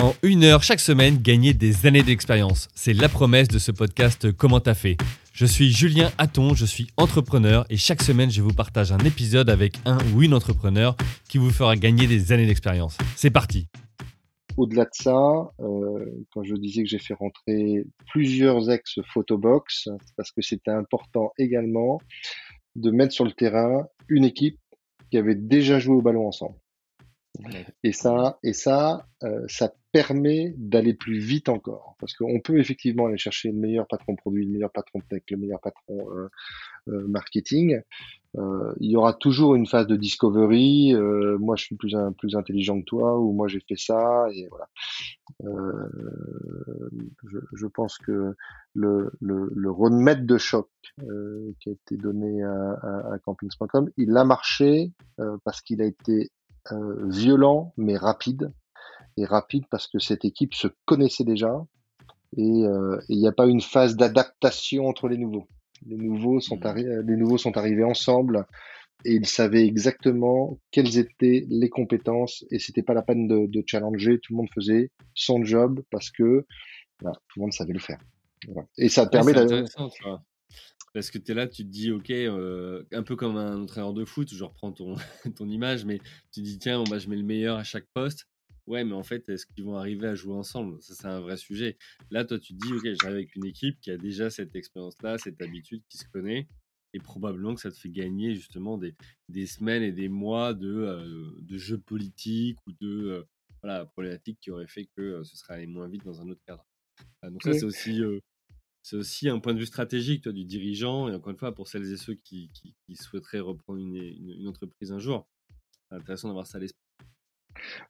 En une heure chaque semaine, gagner des années d'expérience. C'est la promesse de ce podcast Comment t'as fait Je suis Julien Hatton, je suis entrepreneur et chaque semaine je vous partage un épisode avec un ou une entrepreneur qui vous fera gagner des années d'expérience. C'est parti Au-delà de ça, euh, quand je disais que j'ai fait rentrer plusieurs ex-photobox, parce que c'était important également de mettre sur le terrain une équipe qui avait déjà joué au ballon ensemble. Et ça, et ça, euh, ça permet d'aller plus vite encore. Parce qu'on peut effectivement aller chercher le meilleur patron produit, le meilleur patron tech, le meilleur patron euh, euh, marketing. il y aura toujours une phase de discovery. moi, je suis plus, plus intelligent que toi, ou moi, j'ai fait ça. Et voilà. Je, je, pense que le, le, le remède de choc qui a été donné à, à, à campings.com, il a marché parce qu'il a été euh, violent mais rapide. Et rapide parce que cette équipe se connaissait déjà et euh, il n'y a pas une phase d'adaptation entre les nouveaux. Les nouveaux sont, mmh. les nouveaux sont arrivés ensemble et ils savaient exactement quelles étaient les compétences et c'était pas la peine de, de, challenger. Tout le monde faisait son job parce que tout le monde savait le faire. Et ça permet parce que tu es là, tu te dis, ok, euh, un peu comme un entraîneur de foot, je reprends ton, ton image, mais tu te dis, tiens, bah, je mets le meilleur à chaque poste. Ouais, mais en fait, est-ce qu'ils vont arriver à jouer ensemble? Ça, c'est un vrai sujet. Là, toi, tu te dis, ok, j'arrive avec une équipe qui a déjà cette expérience-là, cette habitude, qui se connaît, et probablement que ça te fait gagner justement des, des semaines et des mois de, euh, de jeux politiques ou de euh, voilà, problématiques qui auraient fait que ce serait allé moins vite dans un autre cadre. donc ça, c'est aussi c'est aussi un point de vue stratégique toi, du dirigeant. Et encore une fois, pour celles et ceux qui, souhaiteraient reprendre une, entreprise un jour, c'est intéressant d'avoir ça à l'esprit.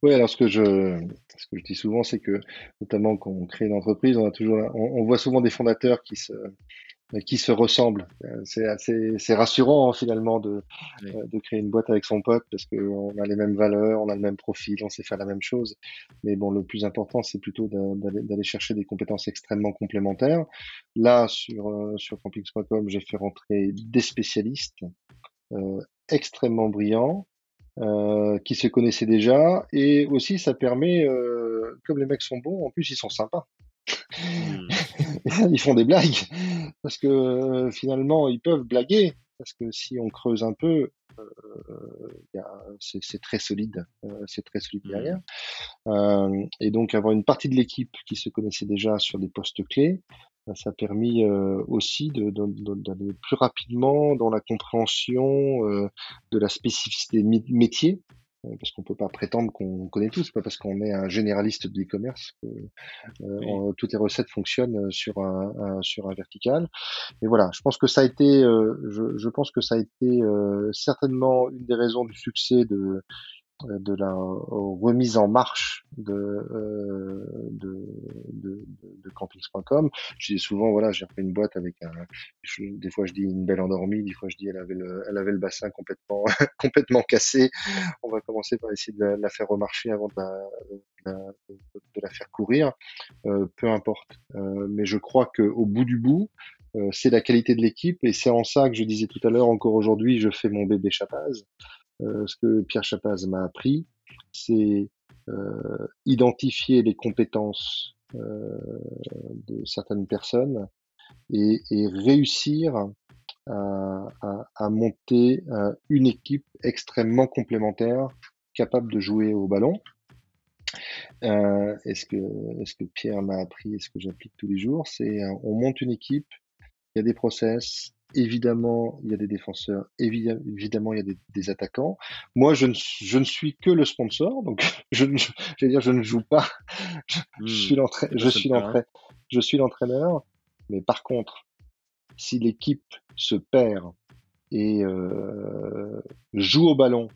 Oui, alors ce que je, ce que je dis souvent, c'est que notamment quand on crée une entreprise, on a toujours, on voit souvent des fondateurs qui se, qui se ressemblent. Euh, c'est assez, c'est rassurant hein, finalement de, euh, de créer une boîte avec son pote parce qu'on a les mêmes valeurs, on a le même profil, on sait faire la même chose. Mais bon, le plus important, c'est plutôt d'aller chercher des compétences extrêmement complémentaires. Là, sur euh, sur Campings.com, j'ai fait rentrer des spécialistes euh, extrêmement brillants. Euh, qui se connaissaient déjà et aussi ça permet comme les mecs sont bons en plus ils sont sympas Hmm. ils font des blagues parce que euh, finalement ils peuvent blaguer parce que si on creuse un peu, euh, c'est très solide, euh, c'est très solide hmm. derrière. Euh, et donc avoir une partie de l'équipe qui se connaissait déjà sur des postes clés, ben, ça a permis euh, aussi d'aller plus rapidement dans la compréhension de la spécificité métier euh, parce qu'on peut pas prétendre qu'on connaît tout. C'est pas parce qu'on est un généraliste de e-commerce que euh, toutes les recettes fonctionnent euh, sur un, sur un vertical. Et voilà, je pense que ça a été, je, je, pense que ça a été certainement une des raisons du succès de euh, de la remise en marche de, euh, de, de, de campings.com. Je dis souvent, voilà, j'ai repris une boîte avec un, des fois je dis une belle endormie, des fois je dis elle avait le, elle avait le bassin complètement, complètement cassé. On va commencer par essayer de la, faire remarcher avant de la, de la faire courir. Euh, peu importe. Euh, mais je crois que au bout du bout, c'est la qualité de l'équipe et c'est en ça que je disais tout à l'heure, encore aujourd'hui, je fais mon bébé chapaz. Euh, ce que Pierre Chapaz m'a appris, c'est euh, identifier les compétences euh, de certaines personnes et, et réussir à, à, à monter une équipe extrêmement complémentaire capable de jouer au ballon. Euh, est-ce que, est-ce que Pierre m'a appris, est-ce que j'applique tous les jours? C'est on monte une équipe, il y a des process, Évidemment, il y a des défenseurs, évidemment, il y a des, attaquants. Moi, je ne, je ne, suis que le sponsor, donc je, je, dire, je ne joue pas. Je, mmh, suis suis je suis l'entraîneur. Mais par contre, si l'équipe se perd et euh, joue au ballon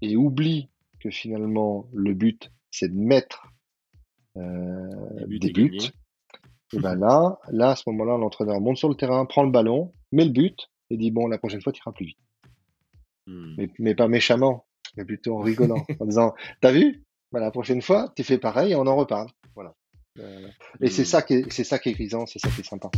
et oublie que finalement le but c'est de mettre euh, des buts, et ben là, là à ce moment-là, l'entraîneur monte sur le terrain, prend le ballon met le but et dit bon, la prochaine fois, tu iras plus vite. Hmm. Mais, pas méchamment, mais plutôt en rigolant, en disant T'as vu? Bah, La prochaine fois, tu fais pareil et on en reparle. Voilà. Euh, et c'est hmm. ça qui est, c'est ça qui est grisant, c'est ça qui est sympa.